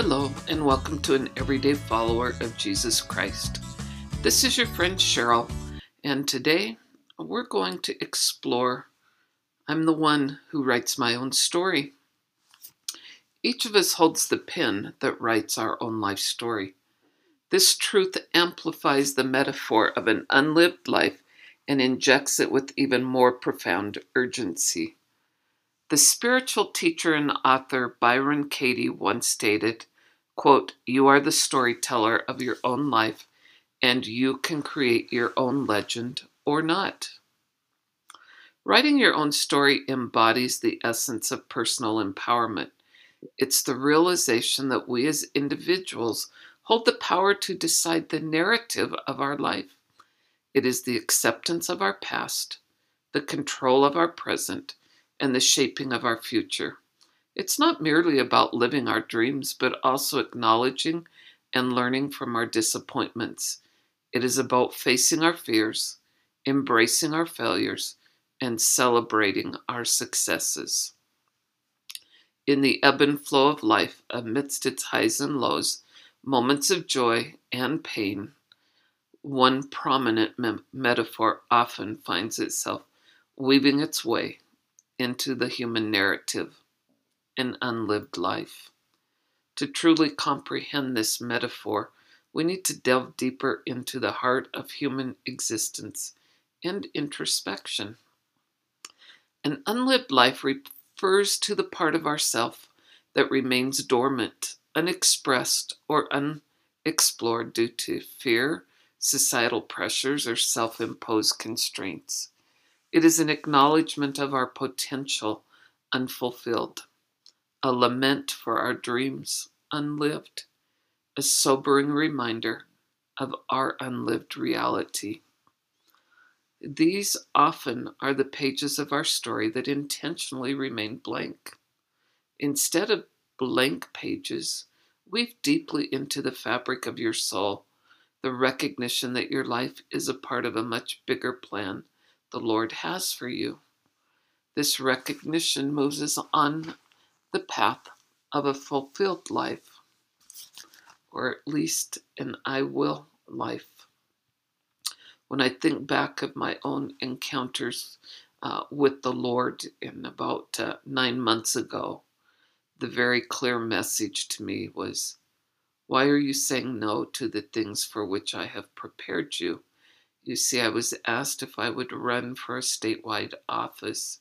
Hello, and welcome to an everyday follower of Jesus Christ. This is your friend Cheryl, and today we're going to explore I'm the one who writes my own story. Each of us holds the pen that writes our own life story. This truth amplifies the metaphor of an unlived life and injects it with even more profound urgency. The spiritual teacher and author Byron Katie once stated, quote, You are the storyteller of your own life, and you can create your own legend or not. Writing your own story embodies the essence of personal empowerment. It's the realization that we as individuals hold the power to decide the narrative of our life. It is the acceptance of our past, the control of our present, and the shaping of our future. It's not merely about living our dreams, but also acknowledging and learning from our disappointments. It is about facing our fears, embracing our failures, and celebrating our successes. In the ebb and flow of life, amidst its highs and lows, moments of joy and pain, one prominent me- metaphor often finds itself weaving its way into the human narrative, an unlived life. To truly comprehend this metaphor, we need to delve deeper into the heart of human existence and introspection. An unlived life refers to the part of ourself that remains dormant, unexpressed, or unexplored due to fear, societal pressures, or self imposed constraints. It is an acknowledgement of our potential unfulfilled, a lament for our dreams unlived, a sobering reminder of our unlived reality. These often are the pages of our story that intentionally remain blank. Instead of blank pages, weave deeply into the fabric of your soul the recognition that your life is a part of a much bigger plan the Lord has for you. This recognition moves us on the path of a fulfilled life, or at least an I will life. When I think back of my own encounters uh, with the Lord in about uh, nine months ago, the very clear message to me was, Why are you saying no to the things for which I have prepared you? You see, I was asked if I would run for a statewide office,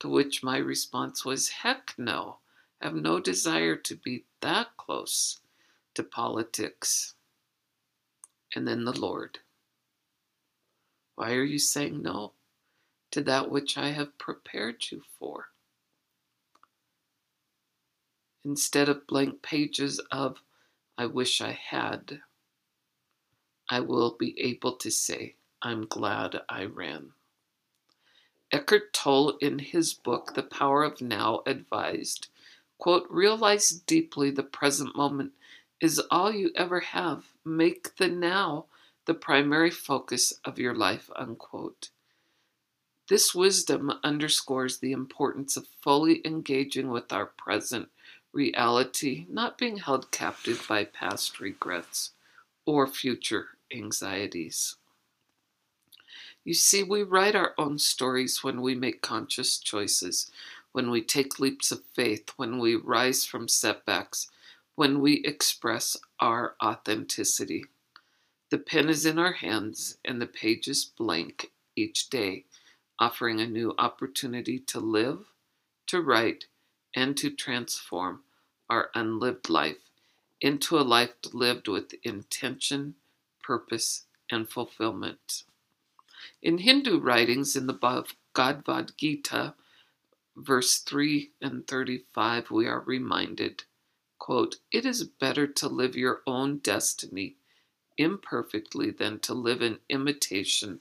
to which my response was, heck no. I have no desire to be that close to politics. And then the Lord. Why are you saying no to that which I have prepared you for? Instead of blank pages of, I wish I had, I will be able to say, I'm glad I ran. Eckhart Tolle, in his book, The Power of Now, advised, quote, realize deeply the present moment is all you ever have. Make the now the primary focus of your life, unquote. This wisdom underscores the importance of fully engaging with our present reality, not being held captive by past regrets or future anxieties. You see, we write our own stories when we make conscious choices, when we take leaps of faith, when we rise from setbacks, when we express our authenticity. The pen is in our hands and the page is blank each day, offering a new opportunity to live, to write, and to transform our unlived life into a life lived with intention, purpose, and fulfillment. In Hindu writings, in the Bhagavad Gita, verse 3 and 35, we are reminded, quote, It is better to live your own destiny imperfectly than to live in imitation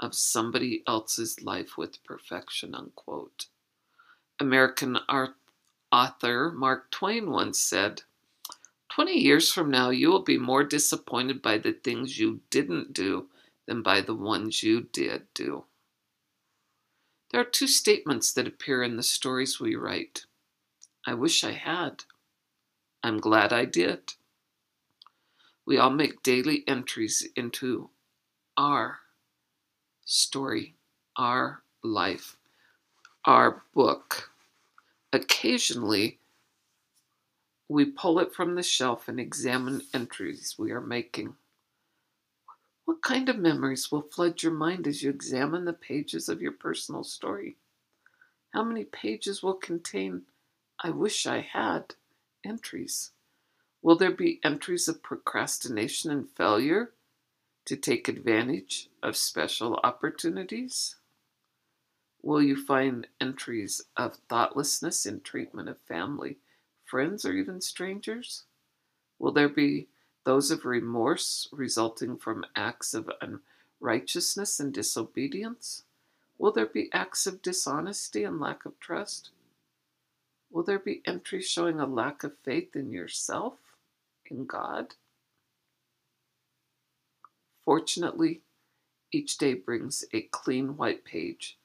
of somebody else's life with perfection, unquote. American art author Mark Twain once said, 20 years from now, you will be more disappointed by the things you didn't do than by the ones you did do. There are two statements that appear in the stories we write I wish I had. I'm glad I did. We all make daily entries into our story, our life, our book. Occasionally, we pull it from the shelf and examine entries we are making. What kind of memories will flood your mind as you examine the pages of your personal story? How many pages will contain, I wish I had, entries? Will there be entries of procrastination and failure to take advantage of special opportunities? Will you find entries of thoughtlessness in treatment of family, friends, or even strangers? Will there be those of remorse resulting from acts of unrighteousness and disobedience? Will there be acts of dishonesty and lack of trust? Will there be entries showing a lack of faith in yourself, in God? Fortunately, each day brings a clean white page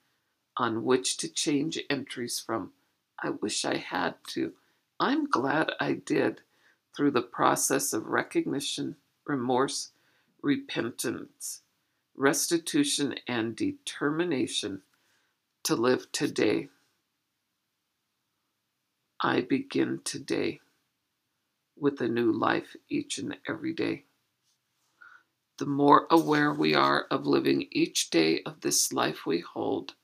on which to change entries from I wish I had to I'm glad I did through the process of recognition, remorse, repentance, restitution, and determination to live today. I begin today with a new life each and every day. The more aware we are of living each day of this life we hold,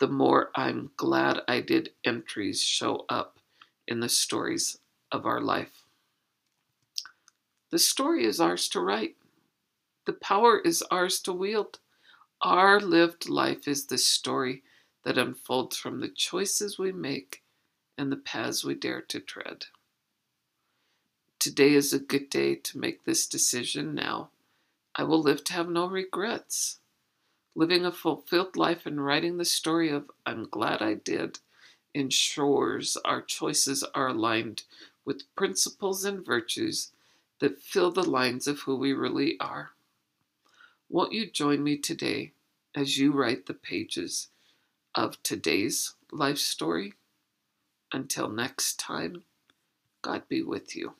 the more I'm glad I did entries show up in the stories of our life. The story is ours to write. The power is ours to wield. Our lived life is the story that unfolds from the choices we make and the paths we dare to tread. Today is a good day to make this decision now. I will live to have no regrets. Living a fulfilled life and writing the story of I'm glad I did ensures our choices are aligned with principles and virtues that fill the lines of who we really are. Won't you join me today as you write the pages of today's life story? Until next time, God be with you.